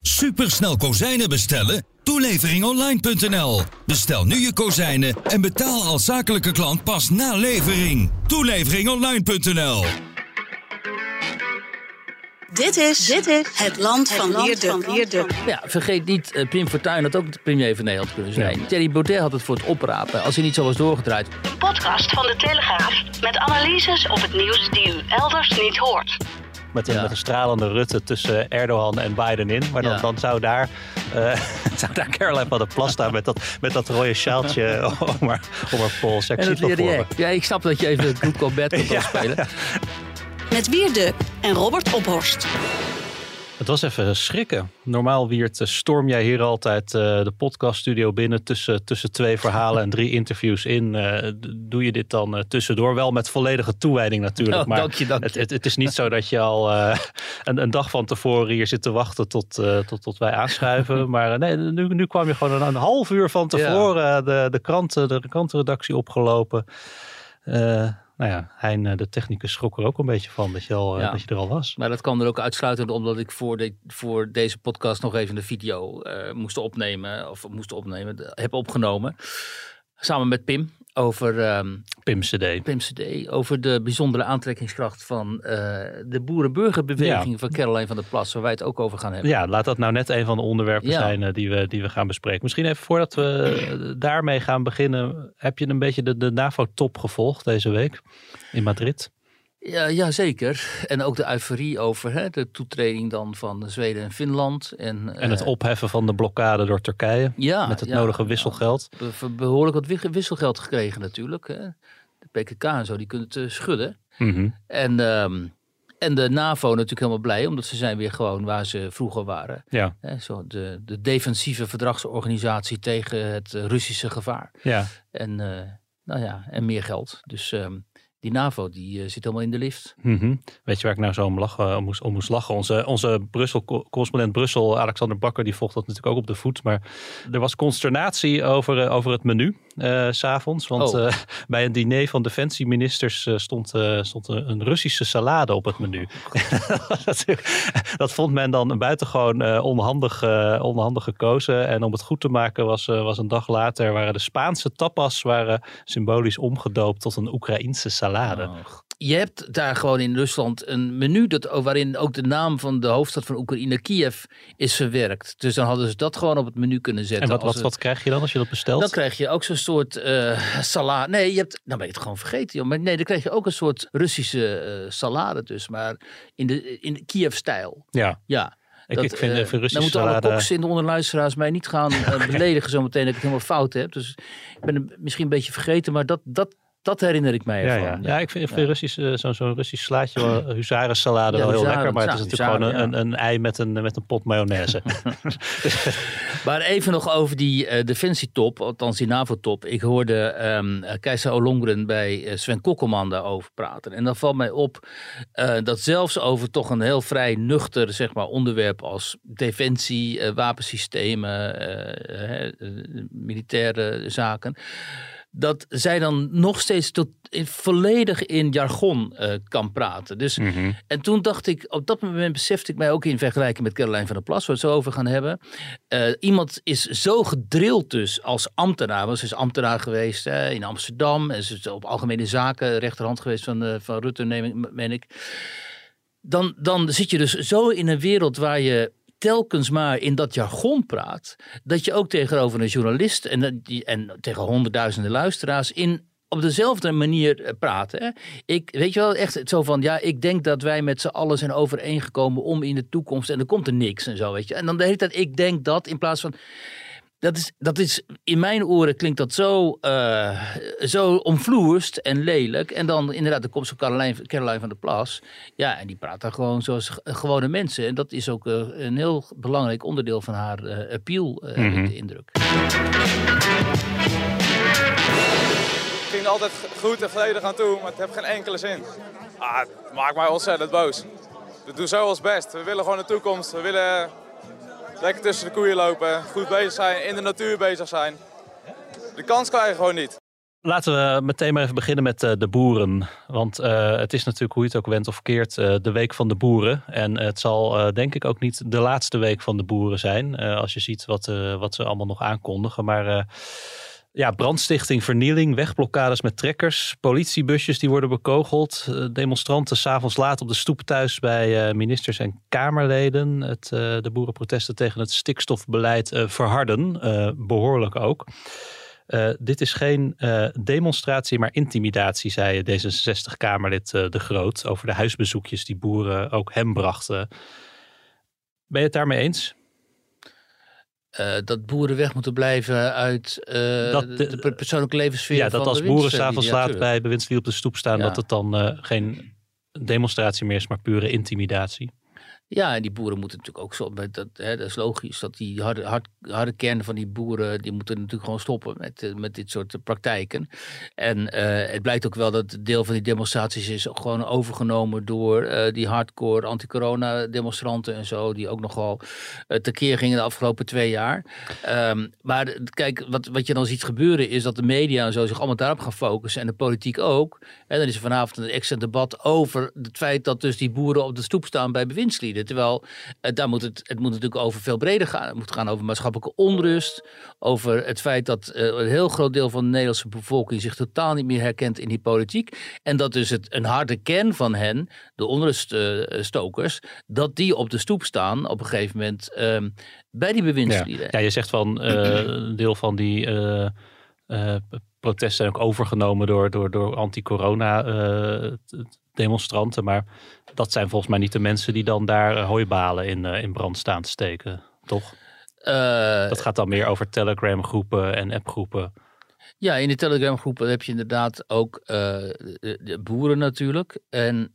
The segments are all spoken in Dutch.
Supersnel kozijnen bestellen? Toeleveringonline.nl. Bestel nu je kozijnen en betaal als zakelijke klant pas na levering. Toeleveringonline.nl. Dit is, dit is het land van Wierde. Ja, vergeet niet, uh, Pim Fortuyn had ook de premier van Nederland kunnen zijn. Thierry Baudet had het voor het oprapen als hij niet zo was doorgedraaid. De podcast van de Telegraaf met analyses op het nieuws die u elders niet hoort. Met een, met een stralende Rutte tussen Erdogan en Biden in. Maar dan, Ja. dan zou, daar, eh zou daar Caroline van der Plas staan met dat, met dat rode sjaaltje om haar, om haar pols. Ja, ik snap dat je even Good Cop Bad Cop wil spelen. Met Wierde en Robert Ophorst. Het was even schrikken. Normaal, Wiert, eh, storm jij hier altijd eh, de podcaststudio binnen tussen, tussen twee verhalen en drie interviews in. Eh, doe je dit dan tussendoor? Wel met volledige toewijding natuurlijk. Oh, maar dank je, dank het, je. het, het is niet zo dat je al een, een dag van tevoren hier zit te wachten tot, tot, tot wij aanschuiven. maar nee, nu, nu kwam je gewoon een, een half uur van tevoren de, de, kranten, de krantenredactie opgelopen. Nou ja, Hein, eh, de technicus, schrok er ook een beetje van dat je, al, eh, Ja. dat je er al was. Maar dat kwam er ook uitsluitend omdat ik voor, de, voor deze podcast nog even de video eh, moest opnemen. Of moest opnemen, heb opgenomen. Samen met Pim. Over ehm Pim CD. Pim CD. Over de bijzondere aantrekkingskracht van eh, de boerenburgerbeweging van Caroline van der Plas. Waar wij het ook over gaan hebben. Ja, laat dat nou net een van de onderwerpen Ja. zijn eh, die, we, die we gaan bespreken. Misschien even voordat we eh, daarmee gaan beginnen. Heb je een beetje de, de NAVO-top gevolgd deze week in Madrid? Ja, ja, zeker. En ook de euforie over hè, de toetreding dan van Zweden en Finland. En, En het eh, opheffen van de blokkade door Turkije. ja, met het ja, nodige wisselgeld. Be- be- behoorlijk wat wi- wisselgeld gekregen natuurlijk. Hè. De PKK en zo, die kunnen het eh, schudden. Mhm. En, ehm, en de NAVO natuurlijk helemaal blij, omdat ze zijn weer gewoon waar ze vroeger waren. Ja, Hè, zo de, de defensieve verdragsorganisatie tegen het eh, Russische gevaar. ja. En, nou ja, en meer geld. Dus ehm, die NAVO die eh, zit helemaal in de lift. Mhm. Weet je waar ik nou zo om, lachen, om, moest, om moest lachen? Onze, onze Brussel, correspondent Brussel, Alexander Bakker, die volgt dat natuurlijk ook op de voet. Maar er was consternatie over, eh, over het menu eh, s s'avonds. Want Oh. eh, bij een diner van defensieministers eh, stond, eh, stond een, Russische salade op het menu. dat, natuurlijk- dat vond men dan buitengewoon eh, onhandig, eh, onhandig gekozen. En om het goed te maken was, eh, was een dag later... waren de Spaanse tapas waren symbolisch omgedoopt tot een Oekraïnse salade. Je hebt daar gewoon in Rusland een menu dat, oh, waarin ook de naam van de hoofdstad van Oekraïne, Kiev, is verwerkt. Dus dan hadden ze dat gewoon op het menu kunnen zetten. En wat, wat, het- wat krijg je dan als je dat bestelt? Dan krijg je ook zo'n soort eh salade. Nee, je hebt, nou ben je het gewoon vergeten. Joh. Maar nee, dan krijg je ook een soort Russische eh, salade dus. Maar in de, in de Kiev-stijl. Ja, Ja. ik, Dat, ik vind eh, even Russische Dan moeten alle salade... koks in de onderluisteraars mij niet gaan beledigen zometeen dat ik het helemaal fout heb. Dus ik ben het misschien een beetje vergeten, maar dat, dat, dat herinner ik mij Ja, ervan. ja. ja, ik vind, ik vind Russisch, eh, zo'n Russisch slaatje, wel- huzarensalade wel heel lekker. Maar het is ja, natuurlijk gewoon een, een, een ei met een, met een pot mayonaise. Maar even nog over die eh, defensietop, althans die NAVO-top. Ik hoorde eh, Keizer Olongren bij eh, Sven Kokkelman daarover praten. En dan valt mij op dat zelfs over toch een heel vrij nuchter zeg maar, onderwerp als defensie, wapensystemen, militaire zaken. Dat zij dan nog steeds tot, in, volledig in jargon eh, kan praten. Dus en toen dacht ik, op dat moment besefte ik mij ook in vergelijking met Caroline van der Plas, waar we het zo over gaan hebben. Eh, iemand is zo gedrild dus als ambtenaar. Want ze is ambtenaar geweest hè, in Amsterdam. En ze is op algemene zaken rechterhand geweest van, eh, van Rutte, neem ik, meen ik. Dan, dan zit je dus zo in een wereld waar je telkens maar in dat jargon praat. Dat je ook tegenover een journalist en, dat en tegen honderdduizenden luisteraars in op dezelfde manier eh, praten. Hè? Ik, weet je wel, echt zo van, ja, ik denk dat wij met z'n allen zijn overeengekomen om in de toekomst, en dan komt er niks en zo, weet je. En dan de tijd, ik denk dat, in plaats van, dat is, dat is, in mijn oren klinkt dat zo, uh, zo omvloerst en lelijk. En dan inderdaad, de komt zo Caroline, Caroline van der Plas. Ja, en die praat daar gewoon zoals gewone mensen. En dat is ook uh, een heel belangrijk onderdeel van haar uh, appeal, mm -hmm. de indruk. Het ging altijd goed en volledig aan toe, maar het heeft geen enkele zin. Ah, het maakt mij ontzettend boos. We doen zo ons best. We willen gewoon de toekomst. We willen lekker tussen de koeien lopen, goed bezig zijn, in de natuur bezig zijn. De kans krijgen gewoon niet. Laten we meteen maar even beginnen met uh, de boeren. Want uh, het is natuurlijk, hoe je het ook went of keert, uh, de week van de boeren. En het zal denk ik ook niet de laatste week van de boeren zijn. als je ziet wat, wat ze allemaal nog aankondigen. Maar ja, brandstichting, vernieling, wegblokkades met trekkers, politiebusjes die worden bekogeld, eh, demonstranten s'avonds laat op de stoep thuis bij eh, ministers en Kamerleden. Het, uh, de boerenprotesten tegen het stikstofbeleid verharden, behoorlijk ook. dit is geen demonstratie, maar intimidatie, zei D66-Kamerlid De Groot over de huisbezoekjes die boeren ook hem brachten. Ben je het daarmee eens? Uh, dat boeren weg moeten blijven uit uh, dat de, de, persoonlijke levenssfeer. Ja, dat als boeren s'avonds laat bij bewindslieden op de stoep staan, ja. dat het dan uh, geen demonstratie meer is, maar pure intimidatie. Ja, en die boeren moeten natuurlijk ook zo. Dat, hè, dat is logisch. Dat die harde, hard, harde kern van die boeren. die moeten natuurlijk gewoon stoppen met, eh, met dit soort praktijken. En uh, het blijkt ook wel dat deel van die demonstraties is gewoon overgenomen. door die hardcore anti-corona-demonstranten en zo. die ook nogal uh, tekeer gingen de afgelopen twee jaar. Um, maar kijk, wat, wat je dan ziet gebeuren is dat de media en zo zich allemaal daarop gaan focussen. en de politiek ook. En dan is er vanavond een extra debat over het feit dat dus die boeren op de stoep staan bij bewindslieden. Terwijl uh, daar moet het, het moet natuurlijk over veel breder gaan. Het moet gaan over maatschappelijke onrust. Over het feit dat uh, een heel groot deel van de Nederlandse bevolking zich totaal niet meer herkent in die politiek. En dat dus het, een harde kern van hen, de onruststokers, dat die op de stoep staan op een gegeven moment um, bij die bewindslieden. Ja. je zegt van uh, een deel van die protesten zijn ook overgenomen door, door, door anti-corona demonstranten. Maar dat zijn volgens mij niet de mensen die dan daar eh, hooibalen in, eh, in brand staan te steken, toch? Uh, dat gaat dan meer over Telegram groepen en appgroepen. Ja, in de Telegram groepen heb je inderdaad ook de, de, boeren natuurlijk. En,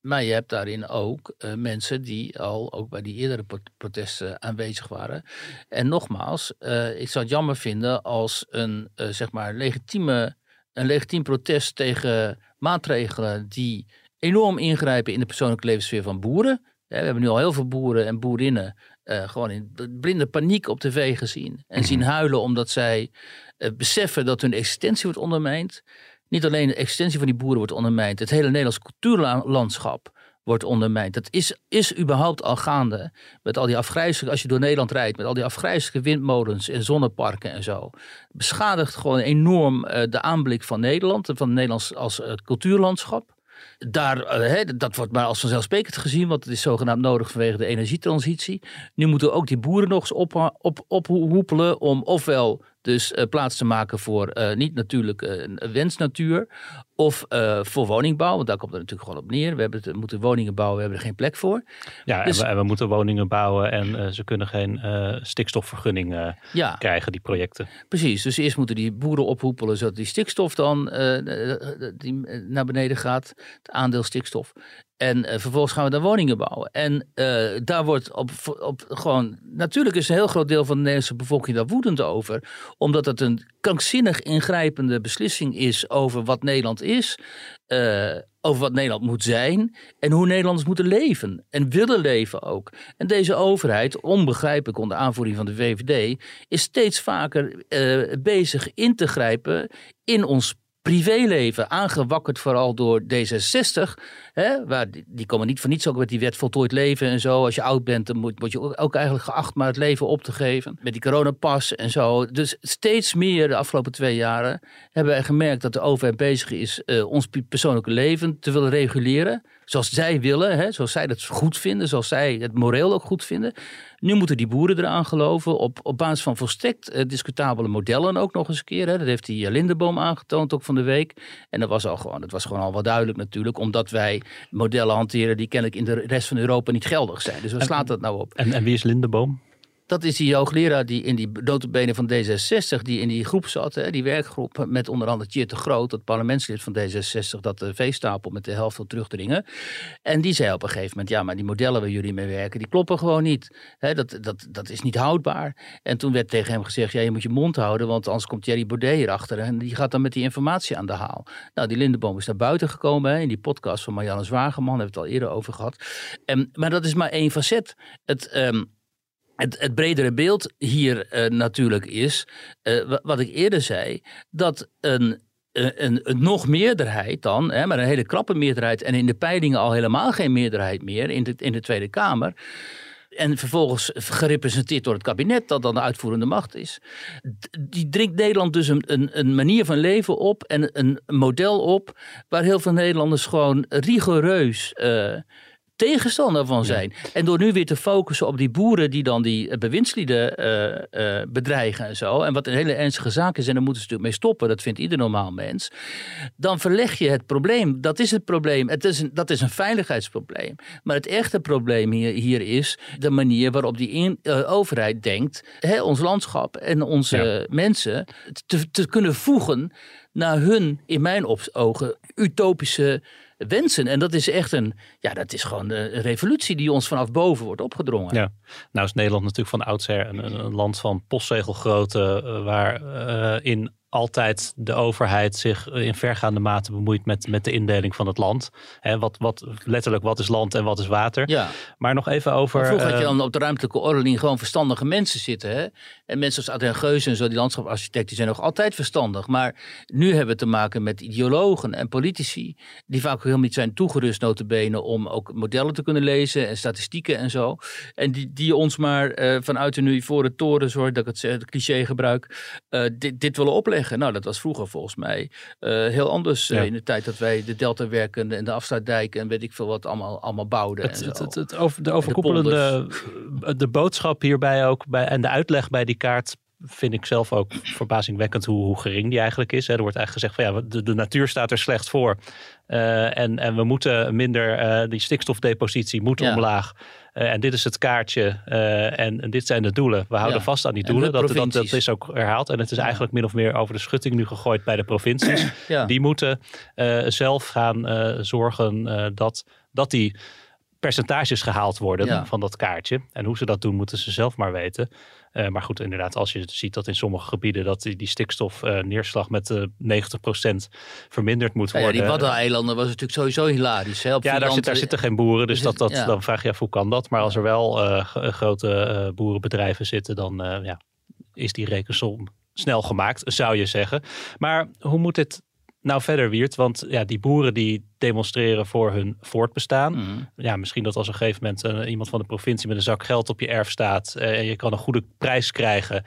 maar je hebt daarin ook uh, mensen die al ook bij die eerdere protesten aanwezig waren. En nogmaals, ik zou het jammer vinden als een zeg maar legitieme, een legitiem protest tegen maatregelen die enorm ingrijpen in de persoonlijke levenssfeer van boeren. We hebben nu al heel veel boeren en boerinnen uh, gewoon in blinde paniek op tv gezien. En zien mhm. huilen omdat zij uh, beseffen dat hun existentie wordt ondermijnd. Niet alleen de existentie van die boeren wordt ondermijnd, het hele Nederlands cultuurlandschap wordt ondermijnd. Dat is, is überhaupt al gaande met al die afgrijzelijke, als je door Nederland rijdt, met al die afgrijzelijke windmolens en zonneparken en zo. Beschadigt gewoon enorm uh, de aanblik van Nederland en van Nederlands als cultuurlandschap. Daar, uh, dat wordt maar als vanzelfsprekend gezien, want het is zogenaamd nodig vanwege de energietransitie. Nu moeten ook die boeren nog eens op, op, om ofwel dus uh, plaats te maken voor uh, niet natuurlijk uh, wensnatuur. Of voor woningbouw, want daar komt het natuurlijk gewoon op neer. We, hebben het, moeten woningen bouwen, we hebben er geen plek voor. Ja, dus, en, we, en, we, moeten woningen bouwen en ze kunnen geen stikstofvergunning ja, krijgen, die projecten. Precies, dus eerst moeten die boeren ophoepelen zodat die stikstof dan die, naar beneden gaat. Het aandeel stikstof. En uh, vervolgens gaan we daar woningen bouwen. En uh, daar wordt op, op gewoon. Natuurlijk is een heel groot deel van de Nederlandse bevolking daar woedend over. Omdat het een krankzinnig ingrijpende beslissing is over wat Nederland is. Uh, over wat Nederland moet zijn. En hoe Nederlanders moeten leven. En willen leven ook. En deze overheid, onbegrijpelijk onder aanvoering van de VVD. is steeds vaker bezig in te grijpen in ons privéleven, aangewakkerd vooral door D66. Hè, die, komen niet voor niets ook met die wet voltooid leven en zo. Als je oud bent, dan moet, word je ook eigenlijk geacht maar het leven op te geven. Met die coronapas en zo. Dus steeds meer de afgelopen twee jaren hebben wij gemerkt dat de overheid bezig is uh, ons persoonlijke leven te willen reguleren. Zoals zij willen, hè, zoals zij dat goed vinden, zoals zij het moreel ook goed vinden. Nu moeten die boeren eraan geloven op, op basis van volstrekt uh, discutabele modellen ook nog eens een keer. Hè. Dat heeft die Lindenboom aangetoond ook van de week. En dat was, al gewoon, dat was gewoon al wel duidelijk natuurlijk, omdat wij modellen hanteren die kennelijk in de rest van Europa niet geldig zijn. Dus waar slaat dat nou op? En, en wie is Lindenboom? Dat is die hoogleraar die in die notabene van D66, die in die groep zat, hè, die werkgroep met onder andere Tjeerd de Groot, het parlementslid van D66, dat de veestapel met de helft wil terugdringen. En die zei op een gegeven moment, ja, maar die modellen waar jullie mee werken, die kloppen gewoon niet. Hè, dat, dat, dat is niet houdbaar. En toen werd tegen hem gezegd, ja, je moet je mond houden, want anders komt Thierry Baudet hierachter en die gaat dan met die informatie aan de haal. Nou, die Lindeboom is naar buiten gekomen hè, in die podcast van Marianne Zwageman, hebben we het al eerder over gehad. En, maar dat is maar één facet. Het... Ehm, het, bredere beeld hier uh, natuurlijk is, uh, wat ik eerder zei, dat een, een, een, nog meerderheid dan, hè, maar een hele krappe meerderheid en in de peilingen al helemaal geen meerderheid meer in de, in de Tweede Kamer. En vervolgens gerepresenteerd door het kabinet, dat dan de uitvoerende macht is. Die dringt Nederland dus een, een, een manier van leven op en een model op. waar heel veel Nederlanders gewoon rigoureus. Tegenstander van zijn. En door nu weer te focussen op die boeren die dan die eh, bewindslieden uh, uh, bedreigen en zo. En wat een hele ernstige zaak is, en daar moeten ze natuurlijk mee stoppen, dat vindt ieder normaal mens. Dan verleg je het probleem. Dat is het probleem. Het is een, dat is een veiligheidsprobleem. Maar het echte probleem hier, hier is de manier waarop die in, overheid denkt hè, ons landschap en onze mensen te, te kunnen voegen naar hun, in mijn ogen, utopische wensen. En dat is echt een, ja, dat is gewoon een revolutie die ons vanaf boven wordt opgedrongen. Ja, nou is Nederland natuurlijk van oudsher een, een land van postzegelgrootte, uh, waar uh, in altijd de overheid zich in vergaande mate bemoeit met, met de indeling van het land. He, wat, wat, letterlijk, wat is land en wat is water. Ja. Maar nog even over... vroeger had je eh, dan op de ruimtelijke ordening gewoon verstandige mensen zitten. Hè? En mensen als Adriaan Geuze en zo, die landschapsarchitecten, zijn nog altijd verstandig. Maar nu hebben we te maken met ideologen en politici... die vaak helemaal niet zijn toegerust notabene om ook modellen te kunnen lezen... en statistieken en zo. En die, die ons maar uh, vanuit de nu voor de toren, zorg dat ik het, het cliché gebruik... Uh, dit, dit willen opleggen. Nou, dat was vroeger volgens mij uh, heel anders. Uh, in de tijd dat wij de Deltawerken en de Afsluitdijk en weet ik veel wat allemaal, allemaal bouwden. Het, het, het, het over, de overkoepelende de, de, boodschap hierbij ook bij, en de uitleg bij die kaart vind ik zelf ook verbazingwekkend hoe, hoe gering die eigenlijk is. Er wordt eigenlijk gezegd van ja, de, de natuur staat er slecht voor. Uh, en, en we moeten minder, uh, die stikstofdepositie moet ja. omlaag. Uh, en dit is het kaartje en, en, dit zijn de doelen. We houden ja. vast aan die doelen. Dat, dat, dat, is ook herhaald. En het is eigenlijk min of meer over de schutting nu gegooid bij de provincies. Die moeten zelf gaan zorgen dat, dat die percentages gehaald worden van dat kaartje. En hoe ze dat doen, moeten ze zelf maar weten. Uh, maar goed, inderdaad, als je ziet dat in sommige gebieden dat die, die stikstofneerslag uh, met uh, 90% verminderd moet worden. Ja, die Waddeneilanden was natuurlijk sowieso hilarisch. Hè? ja, daar, zit, daar zitten geen boeren, dus dat, dat, ja. dan vraag je af hoe kan dat. Maar als er wel eh, grote eh, boerenbedrijven zitten, dan ja, is die rekensom snel gemaakt, zou je zeggen. Maar hoe moet dit nou verder, Wiert? Want ja, die boeren die demonstreren voor hun voortbestaan. Mm. Ja, misschien dat als op een gegeven moment uh, iemand van de provincie met een zak geld op je erf staat uh, en je kan een goede prijs krijgen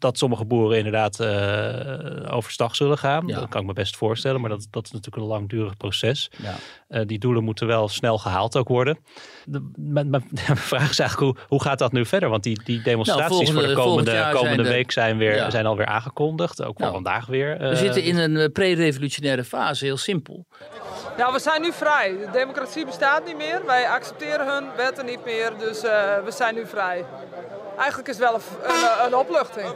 dat sommige boeren inderdaad uh, overstag zullen gaan. Ja. Dat kan ik me best voorstellen, maar dat, dat is natuurlijk een langdurig proces. Ja. Uh, die doelen moeten wel snel gehaald ook worden. De, mijn, mijn, vraag is eigenlijk, hoe, hoe gaat dat nu verder? Want die, die demonstraties nou, volgende, voor de komende, komende zijn week zijn, weer, ja. zijn alweer aangekondigd. Ook nou, vandaag weer. Uh, we zitten in een pre-revolutionaire fase, heel simpel. Ja, we zijn nu vrij. De democratie bestaat niet meer. Wij accepteren hun wetten niet meer, dus we zijn nu vrij eigenlijk is het wel een, een, opluchting.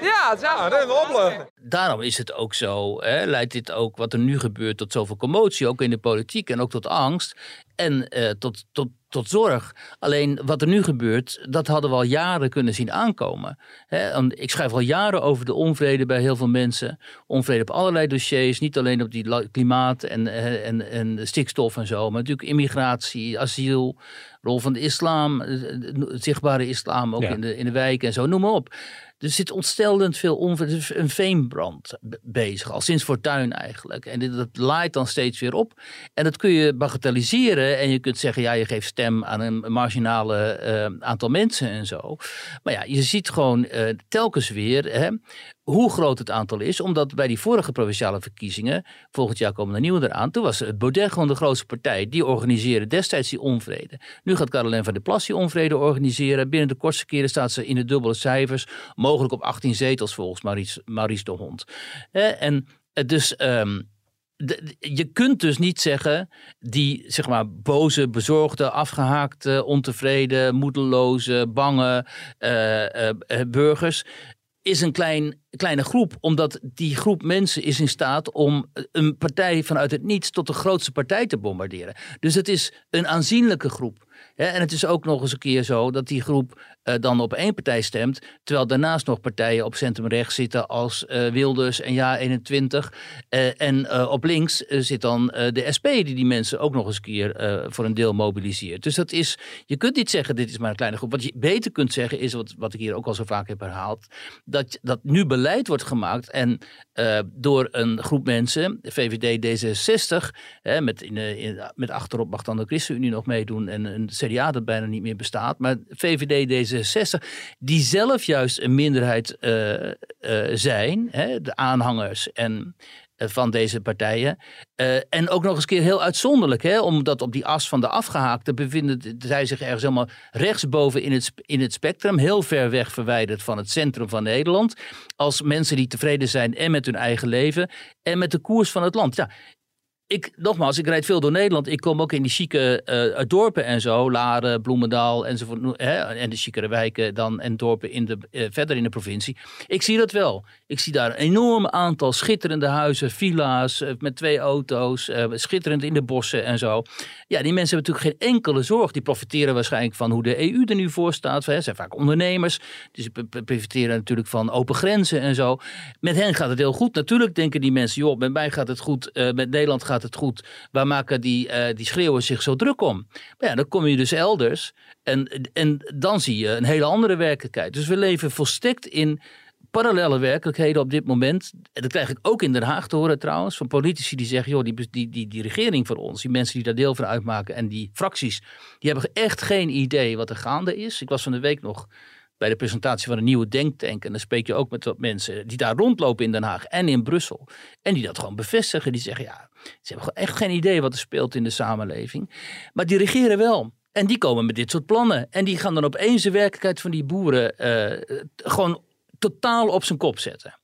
Ja, het is ja, een opluchting. Daarom is het ook zo, hè, leidt dit ook wat er nu gebeurt tot zoveel commotie, ook in de politiek en ook tot angst en uh, tot, tot, tot zorg. Alleen wat er nu gebeurt, dat hadden we al jaren kunnen zien aankomen. He, ik schrijf al jaren over de onvrede bij heel veel mensen. Onvrede op allerlei dossiers, niet alleen op die klimaat en, en, en stikstof en zo, maar natuurlijk immigratie, asiel, rol van de islam, zichtbare islam ook ja. in, de, in de wijk en zo, noem maar op. Er zit ontstelend veel onvrede, een veenbrand bezig, al sinds Fortuin eigenlijk. En dat laait dan steeds weer op. En dat kun je bagatelliseren en je kunt zeggen, ja, je geeft stem aan een marginale uh, aantal mensen en zo. Maar ja, je ziet gewoon uh, telkens weer hè, hoe groot het aantal is. Omdat bij die vorige provinciale verkiezingen, volgend jaar komen er nieuwe eraan. Toen was het Baudet gewoon de grootste partij. Die organiseerde destijds die onvrede. Nu gaat Caroline van der Plas die onvrede organiseren. Binnen de kortste keren staat ze in de dubbele cijfers. Mogelijk op 18 zetels volgens Maurice, de Hond. en dus... De- je kunt dus niet zeggen die zeg maar boze, bezorgde, afgehaakte, ontevreden, moedeloze, bange eh, eh, eh, burgers is een klein, kleine groep. Omdat die groep mensen is in staat om een partij vanuit het niets tot de grootste partij te bombarderen. Dus het is een aanzienlijke groep. En het is ook nog eens een keer zo dat die groep eh, dan op één partij stemt. Terwijl daarnaast nog partijen op centrumrechts zitten als eh, Wilders en Ja21. Eh, en op links zit dan de SP die die mensen ook nog eens een keer voor een deel mobiliseert. Dus dat is, je kunt niet zeggen dit is maar een kleine groep. Wat je beter kunt zeggen is, wat, wat ik hier ook al zo vaak heb herhaald. Dat, dat nu beleid wordt gemaakt en door een groep mensen, VVD D66, hè, met, in, met achterop mag dan de ChristenUnie nog meedoen en een CDA dat bijna niet meer bestaat. Maar VVD D66, die zelf juist een minderheid eh, eh, zijn, hè, de aanhangers en eh, van deze partijen. En ook nog eens een keer heel uitzonderlijk, hè, omdat op die as van de afgehaakte bevinden zij zich ergens helemaal rechtsboven in het, in het spectrum, heel ver weg verwijderd van het centrum van Nederland. Als mensen die tevreden zijn en met hun eigen leven en met de koers van het land. Ja, ik, nogmaals, ik rijd veel door Nederland. Ik kom ook in die chique eh, dorpen en zo. Laren, Bloemendaal enzovoort. Hè, en de chicere wijken dan en dorpen in de, eh, verder in de provincie. Ik zie dat wel. Ik zie daar een enorm aantal schitterende huizen, villa's eh, met twee auto's. schitterend in de bossen en zo. Ja, die mensen hebben natuurlijk geen enkele zorg. Die profiteren waarschijnlijk van hoe de EU er nu voor staat. Ze zijn vaak ondernemers. Dus p- profiteren natuurlijk van open grenzen en zo. Met hen gaat het heel goed. Natuurlijk denken die mensen, joh, met mij gaat het goed. met Nederland gaat het goed. Waar maken die, eh, die schreeuwen zich zo druk om? Maar ja, dan kom je dus elders. En, en dan zie je een hele andere werkelijkheid. Dus we leven volstrekt in parallele werkelijkheden op dit moment. En dat krijg ik ook in Den Haag te horen trouwens. Van politici die zeggen, joh, die, die, die, die regering van ons. Die mensen die daar deel van uitmaken. En die fracties. Die hebben echt geen idee wat er gaande is. Ik was van de week nog bij de presentatie van een nieuwe denktank. En dan spreek je ook met wat mensen die daar rondlopen in Den Haag en in Brussel. En die dat gewoon bevestigen. Die zeggen, ja, ze hebben echt geen idee wat er speelt in de samenleving. Maar die regeren wel. En die komen met dit soort plannen. En die gaan dan opeens de werkelijkheid van die boeren eh, gewoon totaal op zijn kop zetten.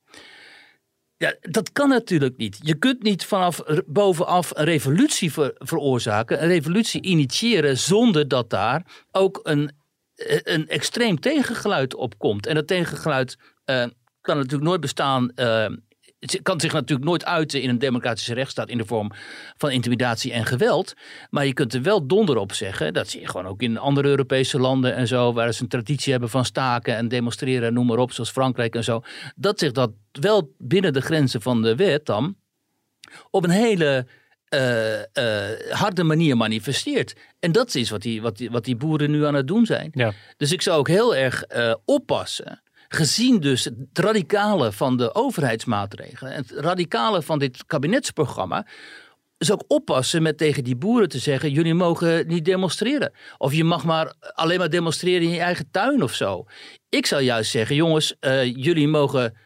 Ja, dat kan natuurlijk niet. Je kunt niet vanaf bovenaf een revolutie ver- veroorzaken, een revolutie initiëren zonder dat daar ook een, een extreem tegengeluid op komt. En dat tegengeluid eh, kan natuurlijk nooit bestaan. eh, het kan zich natuurlijk nooit uiten in een democratische rechtsstaat in de vorm van intimidatie en geweld. Maar je kunt er wel donder op zeggen. Dat zie je gewoon ook in andere Europese landen en zo. Waar ze een traditie hebben van staken en demonstreren en noem maar op. Zoals Frankrijk en zo. Dat zich dat wel binnen de grenzen van de wet dan op een hele eh, harde manier manifesteert. En dat is wat die, wat, die, wat die boeren nu aan het doen zijn. Ja. Dus ik zou ook heel erg eh, oppassen. Gezien dus het radicale van de overheidsmaatregelen. En het radicale van dit kabinetsprogramma. Dus ook oppassen met tegen die boeren te zeggen: jullie mogen niet demonstreren. Of je mag maar alleen maar demonstreren in je eigen tuin of zo. Ik zou juist zeggen: jongens, jullie mogen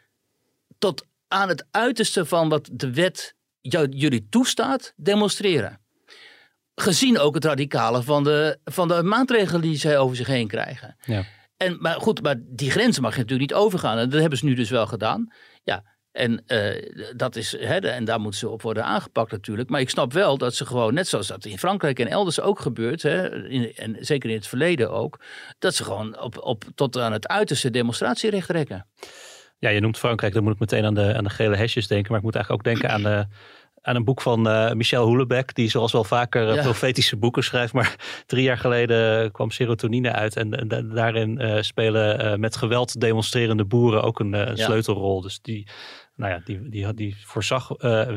tot aan het uiterste van wat de wet jullie toestaat, demonstreren. Gezien ook het radicale van de, van de maatregelen die zij over zich heen krijgen. Ja. En, maar goed, maar die grenzen mag je natuurlijk niet overgaan. En dat hebben ze nu dus wel gedaan. Ja, en, eh, dat is, hè, en daar moeten ze op worden aangepakt natuurlijk. Maar ik snap wel dat ze gewoon, net zoals dat in Frankrijk en elders ook gebeurt, hè, in, en zeker in het verleden ook, dat ze gewoon op, op, tot aan het uiterste demonstratierecht rekken. Ja, je noemt Frankrijk, dan moet ik meteen aan de, aan de gele hesjes denken. Maar ik moet eigenlijk ook denken aan, de, aan een boek van eh, Michel Houellebecq. Die zoals wel vaker eh, Ja. profetische boeken schrijft. Maar drie jaar geleden kwam Serotonine uit. En, en da- daarin eh, spelen met geweld demonstrerende boeren ook een, een Ja. sleutelrol. Dus die, nou ja, die, die, die voorzag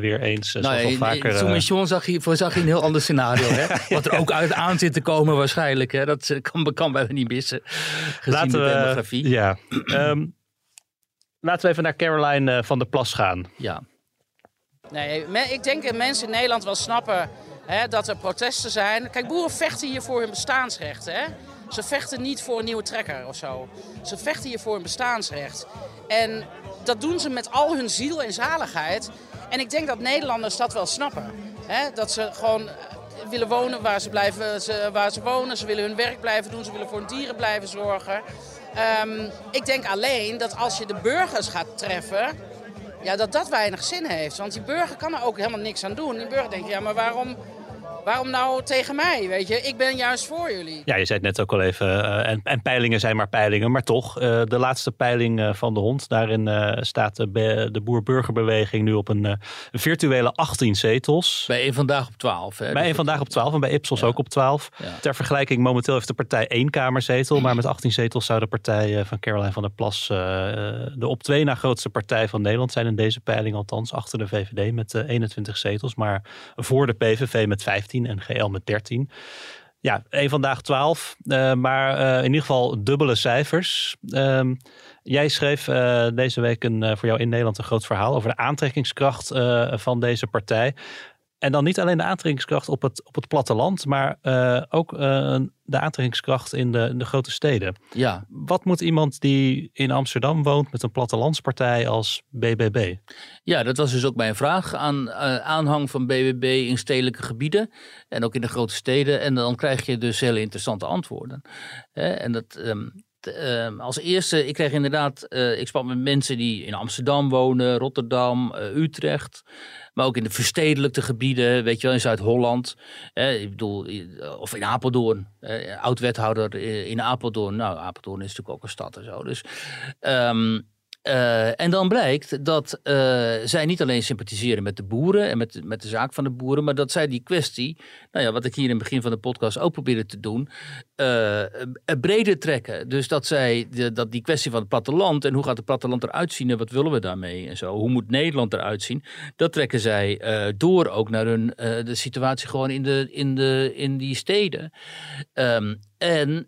weer eens, uh, Nou, in vaker... Soumission zag je, voorzag je een heel ander scenario. Hè? Wat er ook uit aan zit te komen waarschijnlijk. Hè? Dat kan, kan bijna niet missen. Gezien Laten de we, demografie. Ja. Ehm, laten we even naar Caroline van der Plas gaan. ja. Nee, ik denk dat mensen in Nederland wel snappen hè, dat er protesten zijn. Kijk, boeren vechten hier voor hun bestaansrecht. Hè? Ze vechten niet voor een nieuwe trekker of zo. Ze vechten hier voor hun bestaansrecht. En dat doen ze met al hun ziel en zaligheid. En ik denk dat Nederlanders dat wel snappen. Hè? Dat ze gewoon eh, willen wonen waar ze, blijven, waar ze wonen. Ze willen hun werk blijven doen. Ze willen voor hun dieren blijven zorgen. Ehm, ik denk alleen dat als je de burgers gaat treffen ja, dat dat weinig zin heeft. Want die burger kan er ook helemaal niks aan doen. Die burger denkt, ja, maar waarom, waarom nou tegen mij? Weet je, ik ben juist voor jullie. Ja, je zei het net ook al even. eh, en, en peilingen zijn maar peilingen. Maar toch, eh, de laatste peiling eh, van de hond. Daarin eh, staat de, de boer-burgerbeweging nu op een eh, virtuele 18 zetels. Bij één vandaag op 12. Hè? Bij één vandaag op 12 en bij Ipsos ook op 12. Ja. Ter vergelijking, momenteel heeft de partij één kamerzetel. Maar met 18 zetels zou de partij van Caroline van der Plas de op twee na grootste partij van Nederland zijn in deze peiling. Althans, achter de VVD met eh, 21 zetels. Maar voor de PVV met 15 en GL met 13. Ja, één vandaag 12. eh, maar eh, in ieder geval dubbele cijfers. Ehm, jij schreef eh, deze week een, voor jou in Nederland een groot verhaal over de aantrekkingskracht van deze partij. En dan niet alleen de aantrekkingskracht op het, op het platteland, maar eh, ook eh, de aantrekkingskracht in de, in de grote steden. Ja, Wat moet iemand die in Amsterdam woont met een plattelandspartij als BBB? Ja, dat was dus ook mijn vraag aan eh, aanhang van BBB in stedelijke gebieden en ook in de grote steden. En dan krijg je dus hele interessante antwoorden. En dat, ehm, ehm, als eerste, ik kreeg inderdaad, eh, ik sprak met mensen die in Amsterdam wonen, Rotterdam, eh, Utrecht. Maar ook in de verstedelijkte gebieden, weet je wel, in Zuid-Holland. Ik bedoel, eh, of in Apeldoorn. Eh, Oud-wethouder in Apeldoorn. Nou, Apeldoorn is natuurlijk ook een stad en zo. Dus, ehm, eh, en dan blijkt dat eh, zij niet alleen sympathiseren met de boeren en met, met de zaak van de boeren, maar dat zij die kwestie, nou ja, wat ik hier in het begin van de podcast ook probeerde te doen, eh, breder trekken. Dus dat zij de, dat die kwestie van het platteland en hoe gaat het platteland eruit zien en wat willen we daarmee en zo, hoe moet Nederland eruit zien, dat trekken zij door ook naar hun, de situatie gewoon in, de, in, de, in die steden. Ehm, en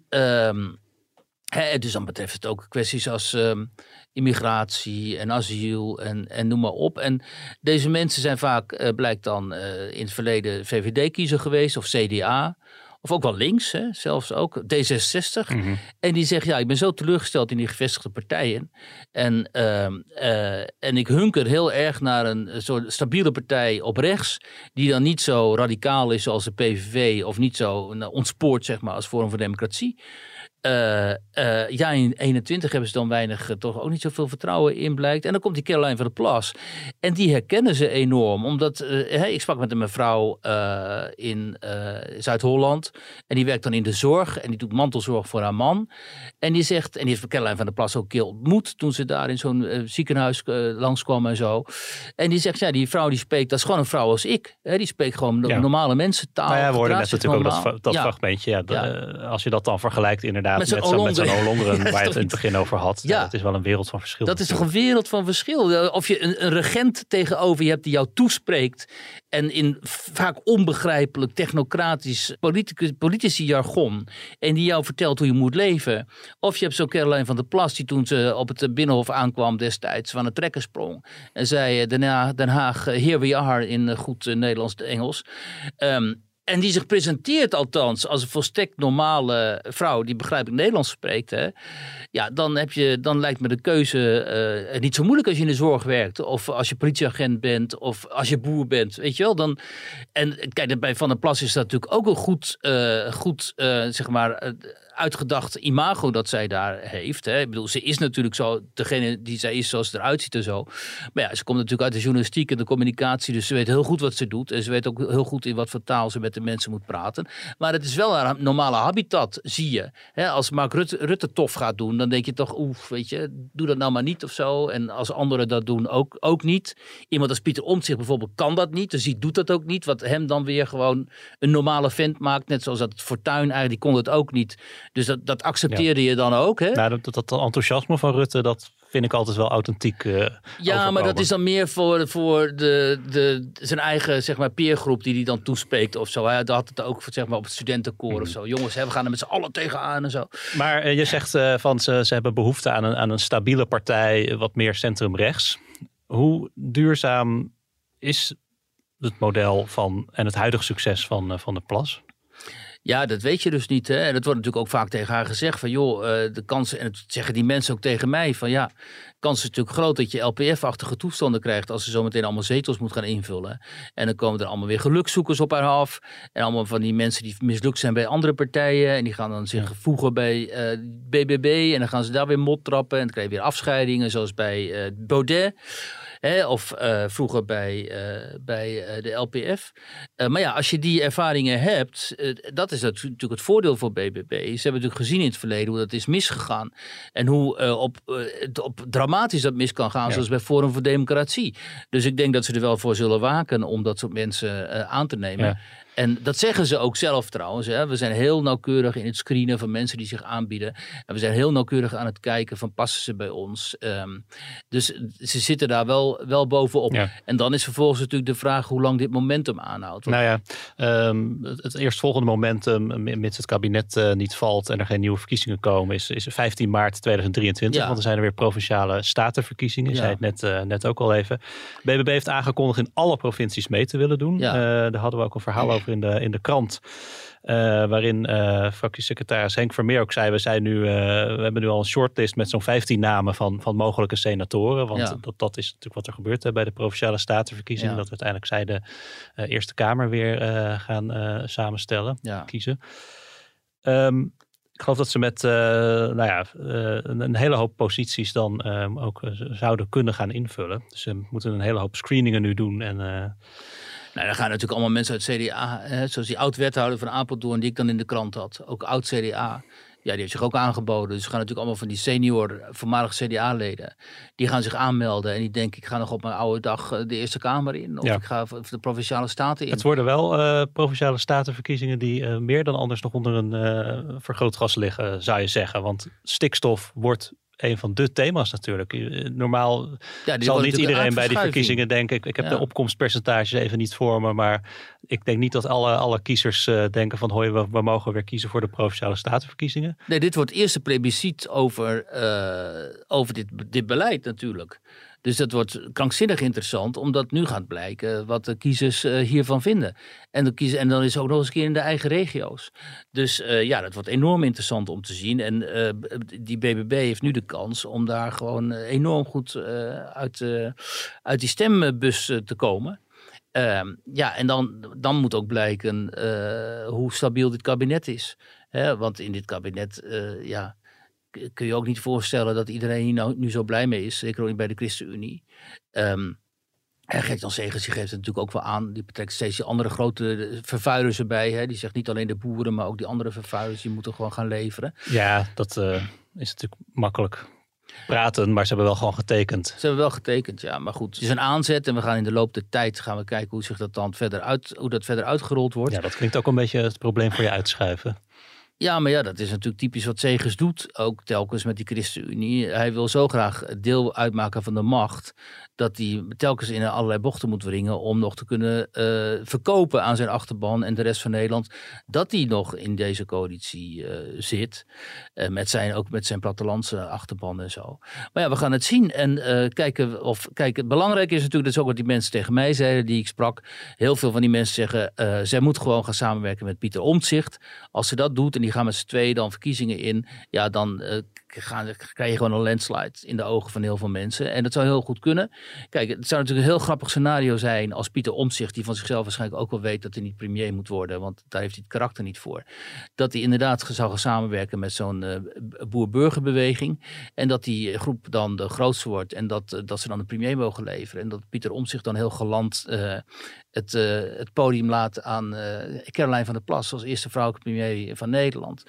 dus dan betreft het ook kwesties als ehm, immigratie en asiel en, en noem maar op. En deze mensen zijn vaak, eh, blijkt dan eh, in het verleden VVD-kiezer geweest of CDA. Of ook wel links, hè, zelfs ook D66. En die zeggen, ja, ik ben zo teleurgesteld in die gevestigde partijen. En, ehm, eh, en ik hunker heel erg naar een soort stabiele partij op rechts. Die dan niet zo radicaal is zoals de PVV. Of niet zo nou, ontspoort, zeg maar, als Forum voor Democratie. Eh, eh, ja, in 21 hebben ze dan weinig, eh, toch ook niet zoveel vertrouwen in blijkt. En dan komt die Caroline van der Plas. En die herkennen ze enorm. Omdat, ik sprak met een mevrouw in Zuid-Holland. En die werkt dan in de zorg. En die doet mantelzorg voor haar man. En die zegt, en die heeft Caroline van der Plas ook een keer ontmoet. Toen ze daar in zo'n ziekenhuis langskwam en zo. En die zegt, ja, die vrouw die spreekt, dat is gewoon een vrouw als ik. Hè, die spreekt gewoon Ja. normale mensentaal. Nou ja, we hoorden net natuurlijk ook dat, dat Ja. fragmentje. Ja, de- als je dat dan vergelijkt inderdaad Met met zo'n zo'n zo'n Ja, waar je het in het begin over had. Ja. Het is wel een wereld van verschil. Dat is toch een wereld van verschil. Of je een, een regent tegenover je hebt die jou toespreekt. En in vaak onbegrijpelijk technocratisch politicus, politici jargon. En die jou vertelt hoe je moet leven. Of je hebt zo Caroline van der Plas die toen ze op het Binnenhof aankwam destijds van een trekker sprong. En zei eh, Den Haag, Den Haag eh, here we are in eh, goed Nederlands-Engels. Ehm, en die zich presenteert althans als een volstrekt normale vrouw die begrijpelijk Nederlands spreekt. Hè? Ja, dan, heb je, dan lijkt me de keuze eh, niet zo moeilijk als je in de zorg werkt. Of als je politieagent bent. Of als je boer bent. Weet je wel? Dan, en kijk, bij Van der Plas is dat natuurlijk ook een goed, eh, goed eh, zeg maar, uitgedacht imago dat zij daar heeft. Hè? Ik bedoel, ze is natuurlijk zo degene die zij is zoals ze eruit ziet en zo. Maar ja, ze komt natuurlijk uit de journalistiek en de communicatie. Dus ze weet heel goed wat ze doet. En ze weet ook heel goed in wat voor taal ze met de mensen moet praten. Maar het is wel haar normale habitat, zie je. Hè, als Mark Rutte, tof gaat doen, dan denk je toch, oef, weet je, doe dat nou maar niet of zo. En als anderen dat doen, ook, ook niet. Iemand als Pieter Omtzigt bijvoorbeeld kan dat niet. Dus die doet dat ook niet. Wat hem dan weer gewoon een normale vent maakt. Net zoals dat Fortuyn eigenlijk, kon het ook niet. Dus dat, dat accepteerde je dan ook. Hè? Nou, dat, dat enthousiasme van Rutte, dat vind ik altijd wel authentiek. eh, Ja, maar dat is dan meer voor, voor de, de, zijn eigen zeg maar, peergroep die hij dan toespreekt of zo. Hij had het ook zeg maar, op het studentenkoor of zo. Jongens, hè, we gaan er met z'n allen tegenaan en zo. Maar eh, je zegt eh, van ze, ze hebben behoefte aan een, aan een stabiele partij, wat meer centrum-rechts. Hoe duurzaam is het model van en het huidige succes van, van de Plas? Ja, dat weet je dus niet. Hè? En dat wordt natuurlijk ook vaak tegen haar gezegd. Van joh, eh, de kans, en dat zeggen die mensen ook tegen mij. Van ja, kans is natuurlijk groot dat je LPF-achtige toestanden krijgt. Als ze zo meteen allemaal zetels moet gaan invullen. En dan komen er allemaal weer gelukzoekers op haar af. En allemaal van die mensen die mislukt zijn bij andere partijen. En die gaan dan zich voegen bij eh, BBB. En dan gaan ze daar weer mot trappen. En dan krijg je weer afscheidingen, zoals bij eh, Baudet. Hè, of eh, vroeger bij, bij de LPF. Maar ja, als je die ervaringen hebt, dat is natuurlijk het voordeel voor BBB. Ze hebben natuurlijk gezien in het verleden hoe dat is misgegaan. En hoe op, op dramatisch dat mis kan gaan, Ja. zoals bij Forum voor Democratie. Dus ik denk dat ze er wel voor zullen waken om dat soort mensen eh, aan te nemen. Ja. En dat zeggen ze ook zelf trouwens. Hè. We zijn heel nauwkeurig in het screenen van mensen die zich aanbieden. En we zijn heel nauwkeurig aan het kijken van passen ze bij ons. Ehm, dus ze zitten daar wel, wel bovenop. Ja. En dan is vervolgens natuurlijk de vraag hoe lang dit momentum aanhoudt. Nou ja, ehm, het, eerstvolgende momentum, mi- mits het kabinet eh, niet valt en er geen nieuwe verkiezingen komen, is, is 15 maart 2023. Ja. Want er zijn er weer provinciale statenverkiezingen. Ja. zei het net, eh, net ook al even. BBB heeft aangekondigd in alle provincies mee te willen doen. Ja. Eh, daar hadden we ook een verhaal over in de, in de krant. eh, waarin eh fractiesecretaris Henk Vermeer ook zei: we, zijn nu, eh, we hebben nu al een shortlist met zo'n 15 namen van, van mogelijke senatoren. Want Ja. dat, dat is natuurlijk wat er gebeurt hè, bij de provinciale statenverkiezingen. Ja. Dat we uiteindelijk zij de Eerste Kamer weer gaan samenstellen, Ja. kiezen. Ehm, ik geloof dat ze met nou ja, een, een hele hoop posities dan ehm, ook zouden kunnen gaan invullen. Dus ze moeten een hele hoop screeningen nu doen. En, Nou, dan gaan natuurlijk allemaal mensen uit CDA, hè, zoals die oud-wethouder van Apeldoorn, die ik dan in de krant had, ook oud-CDA. Ja, die heeft zich ook aangeboden. Dus gaan natuurlijk allemaal van die senior, voormalig CDA-leden. Die gaan zich aanmelden en die denken, ik ga nog op mijn oude dag eh, de Eerste Kamer in. Of Ja. ik ga de Provinciale Staten in. het worden wel eh, provinciale statenverkiezingen die eh, meer dan anders nog onder een eh, vergrootglas liggen, zou je zeggen. Want stikstof wordt een van de thema's natuurlijk. Eh, Normaal Ja, zal niet iedereen bij die verkiezingen denken. Ik, ik heb Ja. de opkomstpercentages even niet voor me. Maar ik denk niet dat alle, alle kiezers eh, denken van... hoi, we, we mogen weer kiezen voor de Provinciale Statenverkiezingen. Nee, dit wordt eerste plebiscit over, eh, over dit, dit beleid natuurlijk. Dus dat wordt krankzinnig interessant, omdat nu gaat blijken wat de kiezers eh, hiervan vinden. En, de kiezer, en dan is het ook nog eens een keer in de eigen regio's. Dus eh, ja, dat wordt enorm interessant om te zien. En eh, die BBB heeft nu de kans om daar gewoon enorm goed uit, uit die stembus te komen. Ehm, ja, en dan, dan moet ook blijken hoe stabiel dit kabinet is. Hè, want in dit kabinet, ja, kun je ook niet voorstellen dat iedereen hier nou, nu zo blij mee is. Zeker ook niet bij de ChristenUnie. Ehm en Gert-Jan Segers die geeft het natuurlijk ook wel aan. Die betrekt steeds die andere grote vervuilers erbij. Hè. Die zegt niet alleen de boeren, maar ook die andere vervuilers. Die moeten gewoon gaan leveren. Ja, dat eh, is natuurlijk makkelijk praten. Maar ze hebben wel gewoon getekend. Ze hebben wel getekend, ja. Maar goed, het is een aanzet. En we gaan in de loop der tijd gaan we kijken hoe zich dat dan verder, uit, hoe dat verder uitgerold wordt. Ja, dat klinkt ook een beetje het probleem voor je uitschuiven. Ja, maar ja, dat is natuurlijk typisch wat Segers doet. Ook telkens met die ChristenUnie. Hij wil zo graag deel uitmaken van de macht. Dat hij telkens in allerlei bochten moet wringen. Om nog te kunnen eh, verkopen aan zijn achterban en de rest van Nederland. Dat hij nog in deze coalitie eh, zit. Eh, met zijn, ook met zijn plattelandse achterban en zo. Maar ja, we gaan het zien. En kijken of. Kijk, het belangrijke is natuurlijk. Dat is ook wat die mensen tegen mij zeiden. Die ik sprak. Heel veel van die mensen zeggen. zij moet gewoon gaan samenwerken met Pieter Omtzigt. Als ze dat doet en die gaan met z'n tweeën dan verkiezingen in. Ja, dan eh, gaan, krijg je gewoon een landslide in de ogen van heel veel mensen. En dat zou heel goed kunnen. Kijk, het zou natuurlijk een heel grappig scenario zijn als Pieter Omtzigt, die van zichzelf waarschijnlijk ook wel weet dat hij niet premier moet worden, want daar heeft hij het karakter niet voor. Dat hij inderdaad zou gaan samenwerken met zo'n eh, boer-burgerbeweging. En dat die groep dan de grootste wordt en dat, eh, dat ze dan de premier mogen leveren. En dat Pieter Omtzigt dan heel galant eh, het, het podium laat aan Caroline van der Plas als eerste vrouwelijke premier van Nederland.